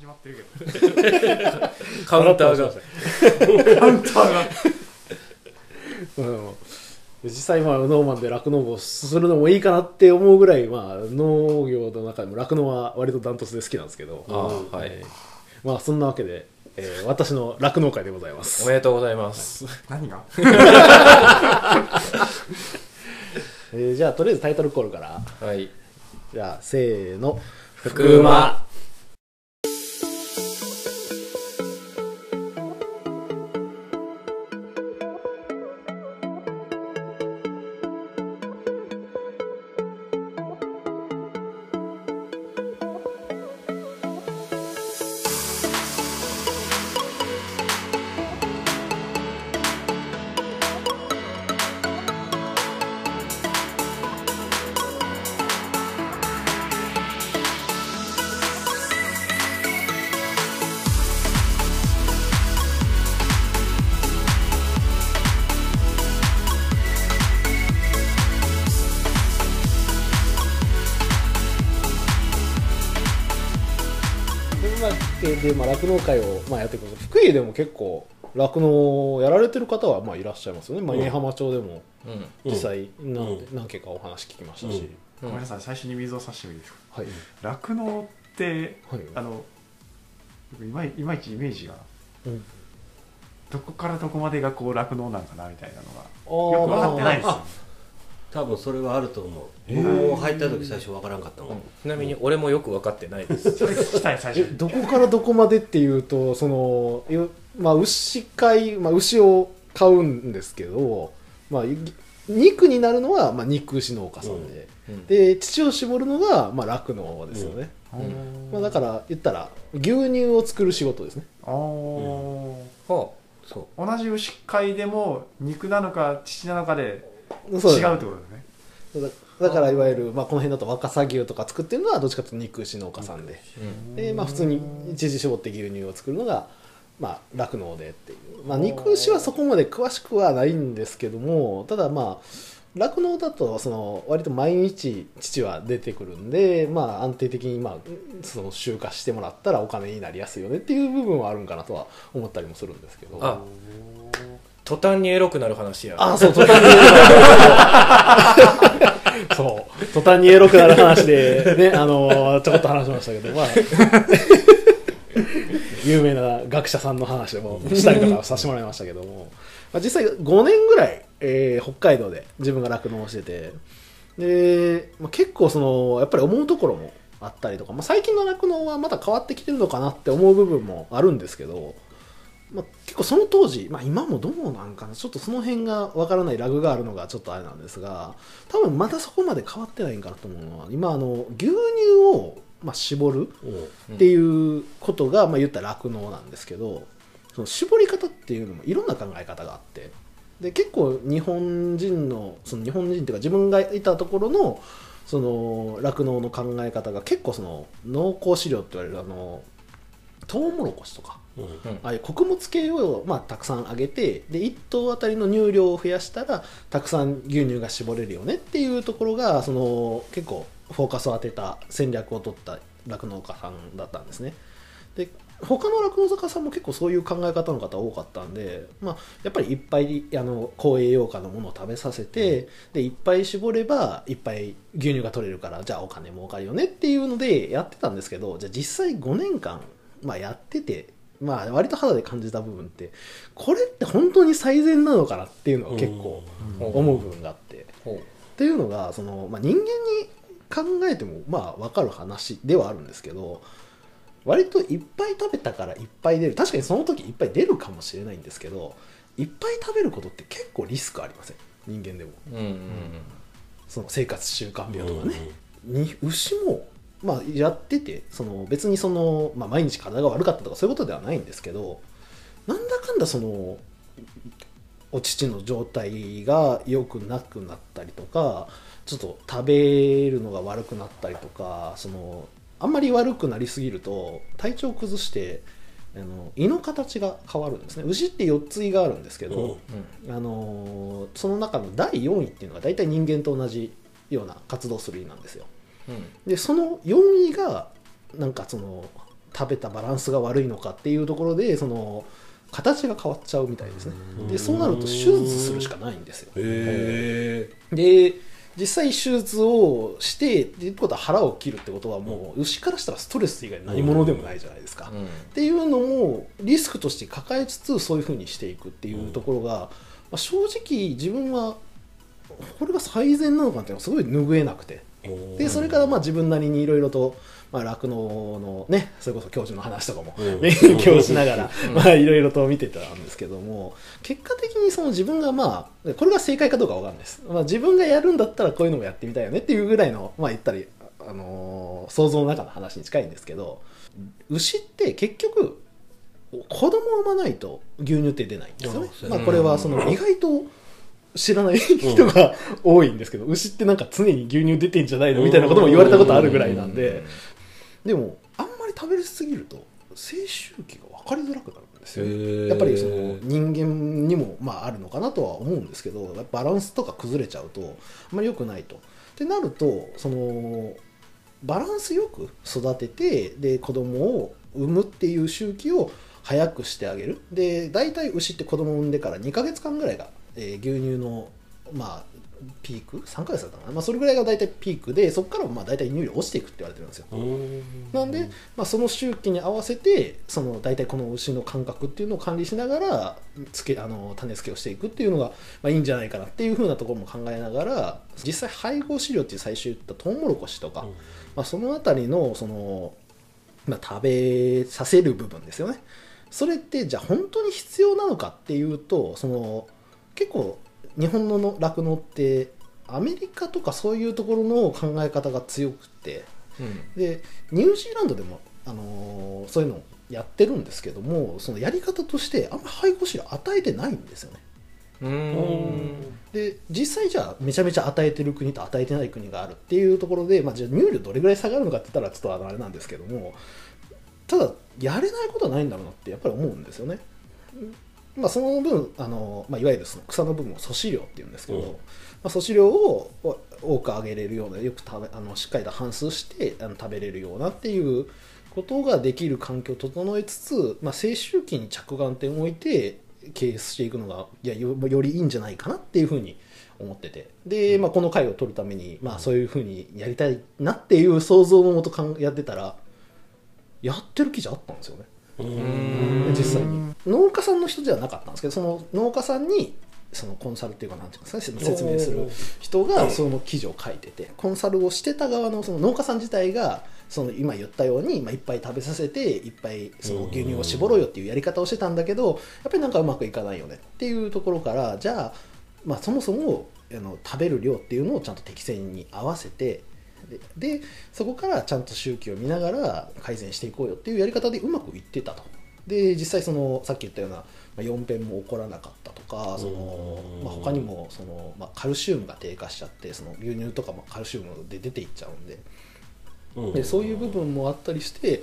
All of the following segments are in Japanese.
始まってるけど。カウンターが。カウンターが。うん実際まあノーマンで酪農をするのもいいかなって思うぐらい、まあ、農業の中でも酪農は割とダントツで好きなんですけど、あーはい。えーまあそんなわけで、えー私の酪農会でございます。おめでとうございます。何が？えーじゃあとりあえずタイトルコールから。はい。じゃあせーの。福馬で、まあ、酪農会を、まあ、やっていくんです福井でも結構酪農をやられてる方はまあいらっしゃいますよね、まあ、うん。稲浜町でもうん。実際何,、うん。何件かお話聞きましたし、うん。ごめんなさい最初に水を差してもいいですかはい、酪農ってはい。あのいまいいまいちイメージがうん。どこからどこまでがこう酪農なんかなみたいなのがあよく分かってないですよあ多分それはあると思う。僕も入った時最初わからんかったもん。ちなみに俺もよく分かってないです。それ聞きたい最初。にえどこからどこまでっていうとそのよまあ牛飼い、まあ、牛を飼うんですけど、まあ、い肉になるのは、まあ、肉牛農家さんで、うん。で乳を絞るのが、まあ、酪農ですよね、まあ、だから言ったら牛乳を作る仕事ですね。あー。はあそ同じ牛飼いでも肉なのか乳なのかで違うってことですね。だ。だからいわゆる、まあ、この辺だと若狭牛とか作ってるのはどっちかというと肉牛農家さんで、う、うん、でまあ、普通に乳搾って牛乳を作るのが、まあ、酪農でっていう、まあ、肉牛はそこまで詳しくはないんですけどもただまあ酪農だとその割と毎日乳は出てくるんで、まあ、安定的に、まあ、その集荷してもらったらお金になりやすいよねっていう部分はあるんかなとは思ったりもするんですけど。あ途端にエロくなる話や。あそう途端にエロくなる そう。途端にエロくなる話でねあのちょこっと話しましたけどまあ。有名な学者さんの話でもしたりとかさせてもらいましたけども、まあ、実際5年ぐらい、えー北海道で自分が酪農をしてて。で、まあ、結構そのやっぱり思うところもあったりとか、まあ、最近の酪農はまだ変わってきてるのかなって思う部分もあるんですけど、まあ、結構その当時、まあ、今もどうなんかなちょっとその辺がわからないラグがあるのがちょっとあれなんですが多分まだそこまで変わってないんかなと思うのは今あの牛乳を、まあ、絞るうん。っていうことが、まあ、言ったら酪農なんですけどその絞り方っていうのもいろんな考え方があってで結構日本人のその日本人っていうか自分がいたところのその酪農の考え方が結構その農耕飼料って言われるあのトウモロコシとかうんああいう穀物系を、まあ、たくさんあげてで1頭あたりの乳量を増やしたらたくさん牛乳が絞れるよねっていうところがその結構フォーカスを当てた戦略を取った酪農家さんだったんですね。で他の酪農家さんも結構そういう考え方の方多かったんで、まあ、やっぱりいっぱいあの高栄養価のものを食べさせて、でいっぱい絞ればいっぱい牛乳が取れるからじゃあお金儲かるよねっていうのでやってたんですけどじゃあ実際5年間、まあ、やってて、まあ、割と肌で感じた部分ってこれって本当に最善なのかなっていうのは結構うん。思う部分があって。っていうのがその、まあ、人間に考えてもまあ分かる話ではあるんですけど割といっぱい食べたからいっぱい出る。確かにその時いっぱい出るかもしれないんですけどいっぱい食べることって結構リスクありません。人間でも。うんうんその生活習慣病とかね、に牛もまあやっててその別にその、まあ、毎日体が悪かったとかそういうことではないんですけどなんだかんだそのお乳の状態が良くなくなったりとかちょっと食べるのが悪くなったりとかそのあんまり悪くなりすぎると体調を崩してあの胃の形が変わるんですね。牛って4つ胃があるんですけど、あのーその中の第4位っていうのが大体人間と同じような活動する胃なんですよ。うんでその4位がなんかその食べたバランスが悪いのかっていうところでその形が変わっちゃうみたいですね。でそうなると手術するしかないんですよ。へで実際手術をしてっていうことは腹を切るってことはもう牛からしたらストレス以外何者でもないじゃないですか、うん。っていうのもリスクとして抱えつつそういうふうにしていくっていうところが、まあ、正直自分はこれが最善なのかっていうのはすごい拭えなくて。えでそれからまあ自分なりにいろいろとまあ酪農のねそれこそ教授の話とかもうん。勉強しながらまあいろいろと見てたんですけども結果的にその自分がまあこれが正解かどうかわかんないです、まあ、自分がやるんだったらこういうのもやってみたいよねっていうぐらいのまあ言ったり、あのー想像の中の話に近いんですけど牛って結局子供を産まないと牛乳って出ないんですよね。うんまあ、これはその意外と知らない人が多いんですけど牛ってなんか常に牛乳出てんじゃないの？みたいなことも言われたことあるぐらいなんで。でもあんまり食べ過ぎると生周期が分かりづらくなるんですよ。やっぱりその人間にもまああるのかなとは思うんですけどバランスとか崩れちゃうとあんまり良くないと。ってなるとそのバランスよく育ててで子供を産むっていう周期を早くしてあげる。で大体牛って子供を産んでから2ヶ月間ぐらいが、えー牛乳のまあピーク？3ヶ月だったかな、まあ、それぐらいが大体ピークでそこからはまあ大体乳量落ちていくって言われてるんですよ。うん。なんで、まあ、その周期に合わせてその大体この牛の間隔っていうのを管理しながらつけあの種付けをしていくっていうのが、まあ、いいんじゃないかなっていうふうなところも考えながら実際配合飼料っていう最初言ったトウモロコシとか、まあ、そのあたりのその、まあ、食べさせる部分ですよね。それってじゃあ本当に必要なのかっていうとその結構日本の酪農ってアメリカとかそういうところの考え方が強くてうん。でニュージーランドでも、あのーそういうのをやってるんですけどもそのやり方としてあんまり配合飼料与えてないんですよね。うーん。で実際じゃあめちゃめちゃ与えてる国と与えてない国があるっていうところで、まあ、じゃあ乳量どれぐらい下がるのかって言ったらちょっとあのあれなんですけどもただやれないことはないんだろうなってやっぱり思うんですよね。まあ、その分あの、まあ、いわゆるその草の部分を粗飼料っていうんですけど、うん。まあ、粗飼料を多くあげれるようなよく食べあのしっかりと反数してあの食べれるようなっていうことができる環境を整えつつ、まあ、青周期に着眼点を置いて経営していくのがいやよよりいいんじゃないかなっていうふうに思ってて。で、まあ、この回を取るために、まあ、そういうふうにやりたいなっていう想像のもとやってたらやってる記事あったんですよね。うん。実際。に農家さんの人ではなかったんですけどその農家さんにそのコンサルっていうかなんていうんですかね説明する人がその記事を書いててコンサルをしてた側のその農家さん自体がその今言ったように、まあ、いっぱい食べさせていっぱいその牛乳を絞ろうよっていうやり方をしてたんだけどやっぱりなんかうまくいかないよねっていうところからじゃあ、まあ、そもそもあの食べる量っていうのをちゃんと適正に合わせてででそこからちゃんと周期を見ながら改善していこうよっていうやり方でうまくいってたと。で実際そのさっき言ったような、まあ、4辺も起こらなかったとかその、うん。まあ、他にもその、まあ、カルシウムが低下しちゃってその牛乳とかもカルシウムで出ていっちゃうんで。うん。でそういう部分もあったりして、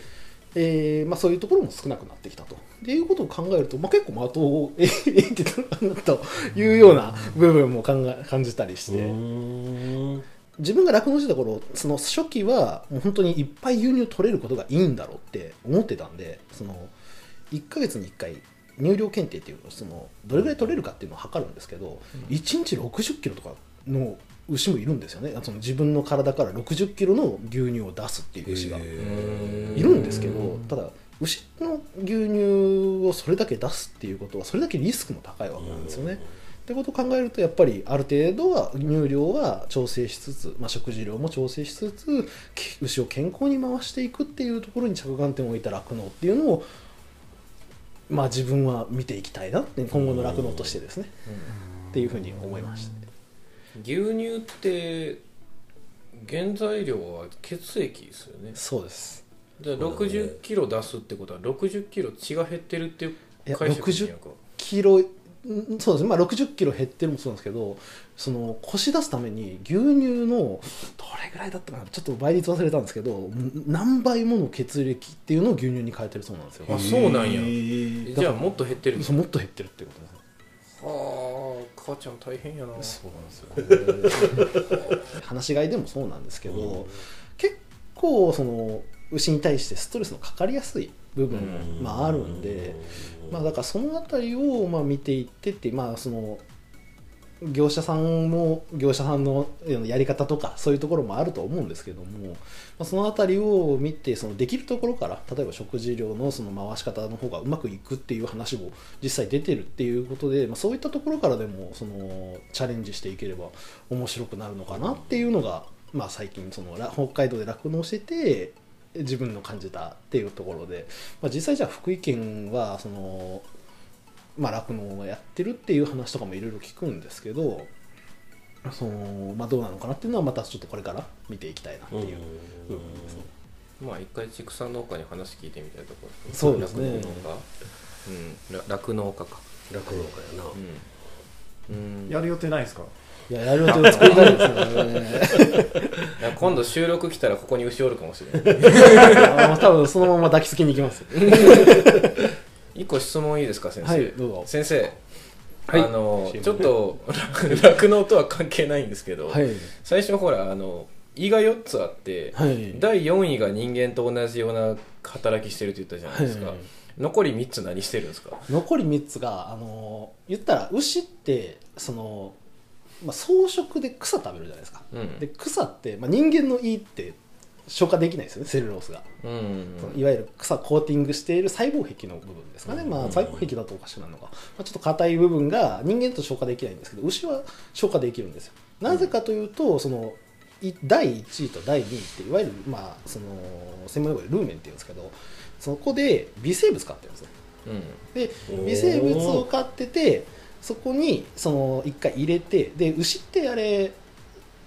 えーまあ、そういうところも少なくなってきたと。っていうことを考えると、まあ、結構的をええってなというような部分も考え感じたりして。うん自分が酪農してた頃その初期はもう本当にいっぱい牛乳取れることがいいんだろうって思ってたんでその1ヶ月に1回乳量検定っていうそのどれぐらい取れるかっていうのを測るんですけど、1日60キロとかの牛もいるんですよね。その自分の体から60キロの牛乳を出すっていう牛がへいるんですけどただ牛の牛乳をそれだけ出すっていうことはそれだけリスクも高いわけなんですよね。ってことを考えるとやっぱりある程度は乳量は調整しつつ、まあ、食事量も調整しつつき牛を健康に回していくっていうところに着眼点を置いた酪農っていうのをまあ自分は見ていきたいなって今後の酪農としてですね。っていうふうに思いました。牛乳って原材料は血液ですよね。そうです。じゃあ60キロ出すってことは60キロ血が減ってるっていう解釈でいいのか。キロんそうですね、まあ、60キロ減ってるもそうなんですけどその腰出すために牛乳のどれぐらいだったかな。ちょっと倍率忘れたんですけどん何倍もの血液っていうのを牛乳に変えてるそうなんですよ。あそうなんや。へじゃあもっと減ってるそうもっと減ってるってことですね。はあ母ちゃん大変やな。そうなんですよ。話し飼いでもそうなんですけど、結構その牛に対してストレスのかかりやすい部分うん。まあ、あるんで、まあ、だからその辺りをまあ見ていってってまあその業者さんも業者さんのやり方とかそういうところもあると思うんですけども、まあ、その辺りを見てそのできるところから例えば食事量のその回し方の方がうまくいくっていう話も実際出てるっていうことで、まあ、そういったところからでもそのチャレンジしていければ面白くなるのかなっていうのが、まあ、最近そのら北海道で酪農してて自分の感じたっていうところで、まあ、実際じゃあ福井県はそのまあ、酪農をやってるっていう話とかもいろいろ聞くんですけどその、まあ、どうなのかなっていうのはまたちょっとこれから見ていきたいなっていう部分です。ね。まあ一回畜産農家に話聞いてみたいところそうですね。酪農家。うん。ら酪農家か。酪農家やな。うん、うん、やる予定ないですか？いややる予定を作りたいですよね。今度収録来たらここに牛おるかもしれない多分そのまま抱きつきに行きます。一個質問いいですか先生、はい、どうぞ。先生、はいあのちょっと 酪農とは関係ないんですけど、はい。最初ほらあの胃が4つあって、はい。第4位が人間と同じような働きしてるって言ったじゃないですか、はい残り3つ何してるんですか？残り3つが、あの、言ったら牛って、その、まあ、草食で草食べるじゃないですか。うん。で、草って、まあ、人間の胃って消化できないですよね、セルロースが。うんそのいわゆる草コーティングしている細胞壁の部分ですかね、まあ、うん細胞壁だとおかしくなるのか、まあ、ちょっと硬い部分が人間と消化できないんですけど牛は消化できるんですよ。なぜかというとそのい第1位と第2位っていわゆる、まあ、その専門用語でルーメンっていうんですけどそこで微生物飼ってるんですねうん。で微生物を飼っててそこにその1回入れてで牛ってあれ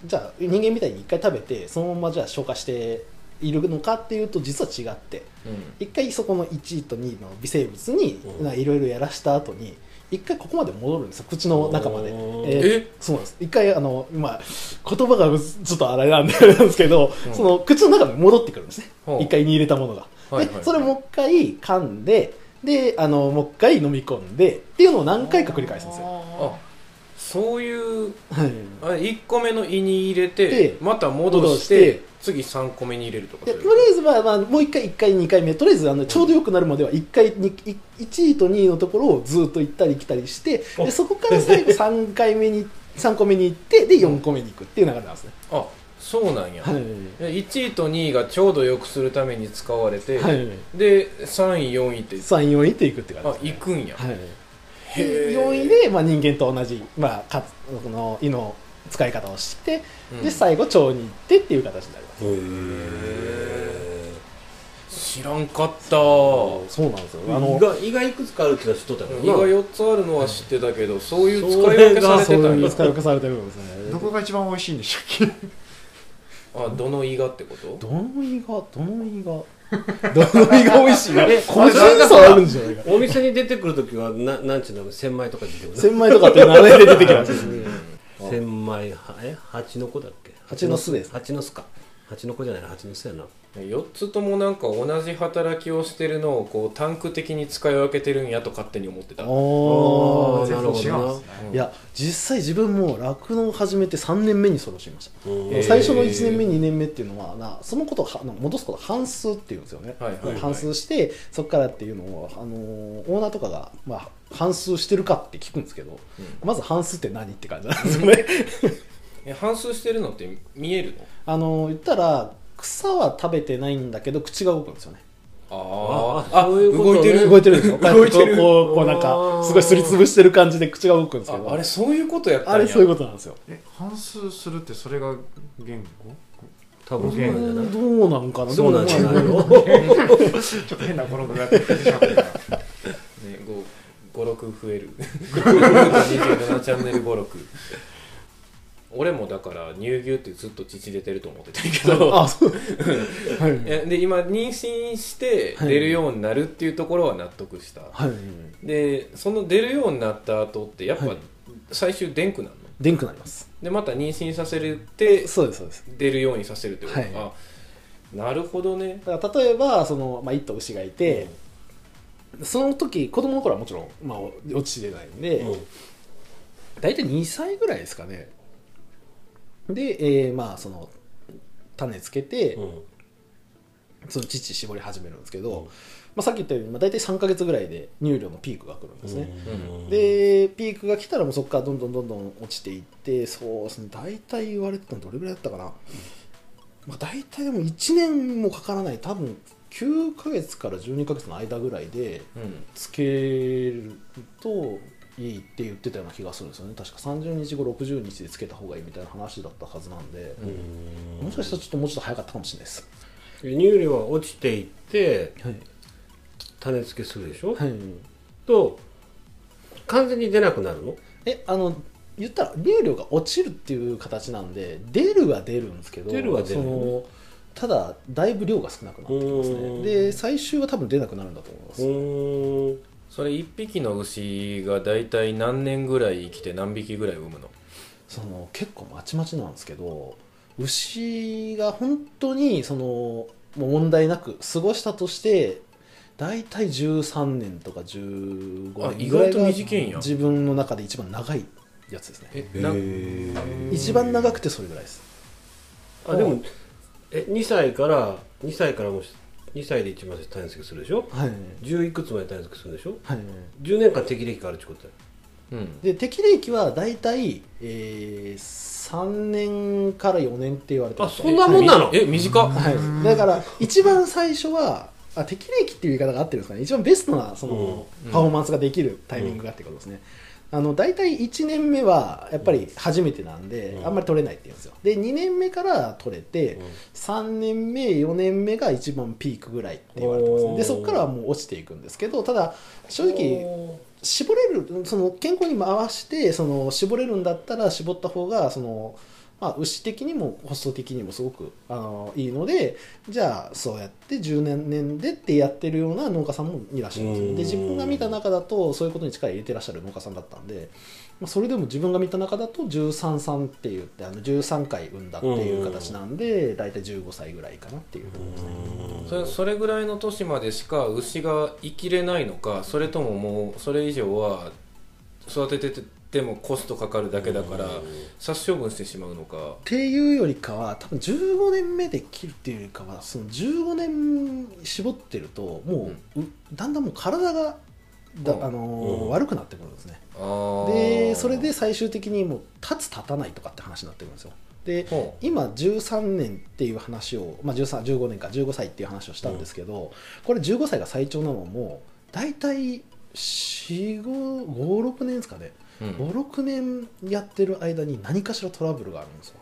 じゃあ人間みたいに1回食べてそのままじゃあ消化しているのかっていうと実は違ってうん。一回そこの1位と2位の微生物にうん。いろいろやらした後に一回ここまで戻るんですよ。口の中まで、えーえ？そうなんです。一回あの今言葉がちょっとあれなんですけど、うん。その口の中まで戻ってくるんですね。一回に入れたものが、はいはい。でそれもう一回噛んでであのもう一回飲み込んでっていうのを何回か繰り返すんですよ、あそういうはい、あ1個目の胃に入れてでまた戻して戻して次3個目に入れるとかと？りあえずまあまあもう一回1回2回目とりあえずあのちょうどよくなるまでは1回にい1位と2位のところをずっと行ったり来たりしてでそこから最後3回目に3個目に行ってで4個目に行くっていう流れなんですね、あそうなんや、はい。で1位と2位がちょうどよくするために使われて、はい。で3位4位って3位4位っていくって感あじです、行くんや、はい、へー。4位で、まあ、人間と同じ、まあ、かこの胃の使い方をして、うん。で最後腸に行ってっていう形になります、へえ知らんかった。そうなんですよ。あの胃が胃がいくつかあるってのは知っとったけど胃がな4つあるのは知ってたけど、そういう使い分けされてそうたんや。いう使い分けされてるんですね。どこが一番美味しいんでしたっけ？あどの胃がってこと？どの胃が？どの胃が？どの胃が美味しいえ個人差あるんじゃないか。お店に出てくるときはななんちゅうの？千枚とか出てくる千枚とかって名前で出てきます千枚はえ？蜂の子だっけ？蜂の巣です。蜂の巣か蜂の子じゃないな蜂の巣やな。4つともなんか同じ働きをしてるのをこうタンク的に使い分けてるんやと勝手に思ってた。おー全部違うんですね。うんいや実際自分も酪農を始めて3年目にそれを知りました。最初の1年目2年目っていうのはなそのことをは戻すことを半数っていうんですよね、はいはいはい。半数してそこからっていうのを、あのーオーナーとかが、まあ、半数してるかって聞くんですけど、まず半数って何って感じなんですよね、え半数してるのって見えるの？あのー言ったら草は食べてないんだけど口が動くんですよね。ああ動いてる？動いてるでしょ？動いてる。こうこうなんかすごいすりつぶしてる感じで口が動くんですけど。ああれそういうことやったんや。あれそういうことなんですよ。え反数するってそれが言語？多分そうなんじゃない？どうなんかな？そうなんじゃない？の ちょっと変な語呂がやってきてしまった。からね、56増える。27チャンネル56俺もだから乳牛ってずっと乳出てると思ってたけど。あそう。はい。えで今妊娠して出るようになるっていうところは納得した、はい。でその出るようになった後ってやっぱはい最終電くなるの？電くなります。でまた妊娠させるってそうですそうです。出るようにさせるってこと、は？い。あなるほどね。だから例えばその、まあ、一頭牛がいて、その時子供の頃はもちろん、まあ、落ちてないんで、うん。大体2歳ぐらいですかねで、えーまあその種つけて、うん。その乳絞り始めるんですけど、まあ、さっき言ったように、まあ、大体3か月ぐらいで乳量のピークが来るんですね、うん。でピークが来たらもうそこからどんどんどんどん落ちていってそうですね大体言われてたのどれぐらいだったかな、まあ、大体でも1年もかからない多分9ヶ月から12ヶ月の間ぐらいでうん。つけるといいって言ってたような気がするんですよね。確か30日後60日でつけた方がいいみたいな話だったはずなんで、もしかしたらちょっともうちょっと早かったかもしれないです。乳量は落ちていってはい、種付けするでしょ、はい、と完全に出なくなるの？えあの言ったら乳量が落ちるっていう形なんで出るは出るんですけど出るは出るそのただだいぶ量が少なくなってきますね。で最終は多分出なくなるんだと思います、それ一匹の牛が大体何年ぐらい生きて何匹ぐらい産むの？その結構まちまちなんですけど牛が本当にそのもう問題なく過ごしたとして大体13年とか15あ年ぐらいが意外と短いんや。自分の中で一番長いやつですね。えな一番長くてそれぐらいです。あでもえ2歳から2歳からもし2歳で一番種付けするでしょ？はい。10いくつまで種付けするでしょ？はい。10年間適齢期があるってことだよ。うん。で適齢期は大体、えー、3年から4年って言われてます。あそんなもんなの？え短っ。はい、だから一番最初はあ適齢期っていう言い方が合ってるんですかね。一番ベストなその、うん。パフォーマンスができるタイミングがってことですね、あの大体1年目はやっぱり初めてなんで、うん。あんまり取れないって言うんですよ。で2年目から取れて、3年目4年目が一番ピークぐらいって言われてます、ね、でそこからはもう落ちていくんですけどただ正直絞れるその健康に回してその絞れるんだったら絞った方がその、まあ、牛的にもコスト的にもすごくあのいいのでじゃあそうやって10年年でってやってるような農家さんもいらっしゃるんですで自分が見た中だとそういうことに力入れてらっしゃる農家さんだったんで、まあ、それでも自分が見た中だと133って言ってあの13回産んだっていう形なんで大体15歳ぐらいかなっていう。それそれぐらいの年までしか牛が生きれないのかそれとももうそれ以上は育てててもコストかかるだけだから殺処分してしまうのか。っていうよりかは多分15年目で切るっていうよりかはその15年絞ってるともう,う、だんだんもう体がだ、うん。あのーうん。悪くなってくるんですね。でそれで最終的にもう立つ立たないとかって話になってくるんですよ。でほ今13年っていう話を、まあ、13 15年か15歳っていう話をしたんですけど、これ15歳が最長なのも大体56年ですかね、56年やってる間に何かしらトラブルがあるんですよ。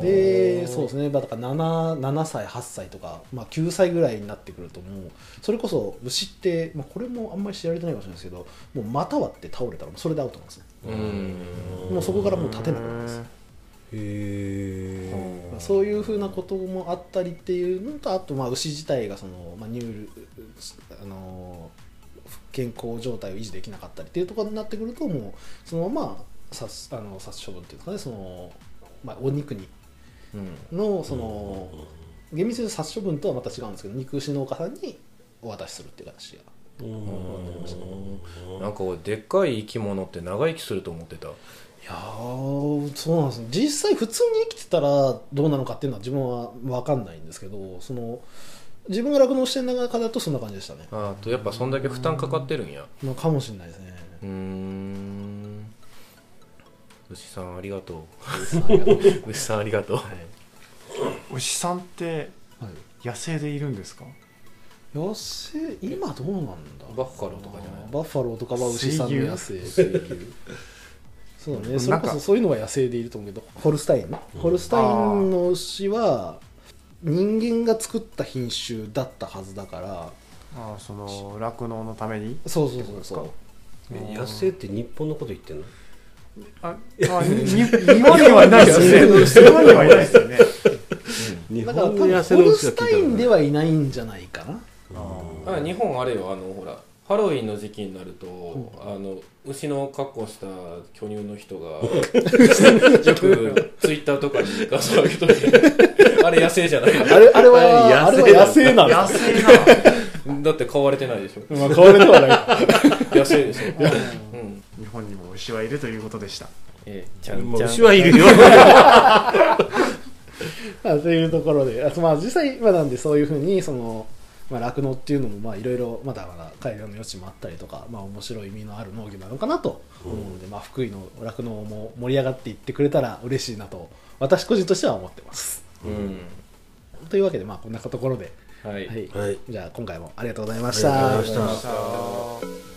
でそうですね。まあだから 7, 7歳8歳とか、まあ、9歳ぐらいになってくるともうそれこそ牛って、まあ、これもあんまり知られてないかもしれないですけどもう股割って倒れたらもうそれでアウトなんですね。うん。もうそこからもう立てなくなりますへえそういうふうなこともあったりっていうのとあとまあ牛自体がその、まあ、乳あの健康状態を維持できなかったりっていうところになってくるともうそのまま殺あの殺処分っていうんですかねその、まあ、お肉にうん。のその厳密に殺処分とはまた違うんですけど肉牛農家さんにお渡しするっていう形が。なんか俺でっかい生き物って長生きすると思ってた。いやーそうなんですね。実際普通に生きてたらどうなのかっていうのは自分は分かんないんですけどその自分が酪農してる中だとそんな感じでしたね、あとやっぱそんだけ負担かかってるんや。まあ、かもしれないですね。うーん。牛さんありがとう。う。牛さんありがとう。はい。牛さんってはい。野生でいるんですか？野生今どうなんだ？バッファローとかじゃない？バッファローとかは牛さんの野生。水水牛。そうだね。うんそれこそそういうのは野生でいると思うけどホルスタインね。ホルスタインの牛は人間が作った品種だったはずだからああその酪農のために？そうそうそうそう。え野生って日本のこと言ってんの？ああにに 日本にはいないですよね。日本にはいないですよね。日本の野生の牛はスタインではいないんじゃないかな。あ日本あれよあのほらハロウィンの時期になると、あの牛の格好した巨乳の人が よくツイッターとかに画像上げといてあれ野生じゃない。あれあれはあれは野生なの？野生なだって飼われてないでしょ。まあ変われてはない野生でしょ、うん。日本にも牛はいるということでした。ええちゃんちゃん。牛はいるよ。だ まあというところで。あとまあ実際まあなんでそういうふうにそのまあ酪農っていうのもまあいろいろまだまだ改良の余地もあったりとかまあ面白い意味のある農業なのかなと思うので、まあ福井の酪農も盛り上がっていってくれたら嬉しいなと私個人としては思ってますうん。というわけでまあこんなところで、はい、はい。はい。じゃあ今回もありがとうございましありがとうた。ございました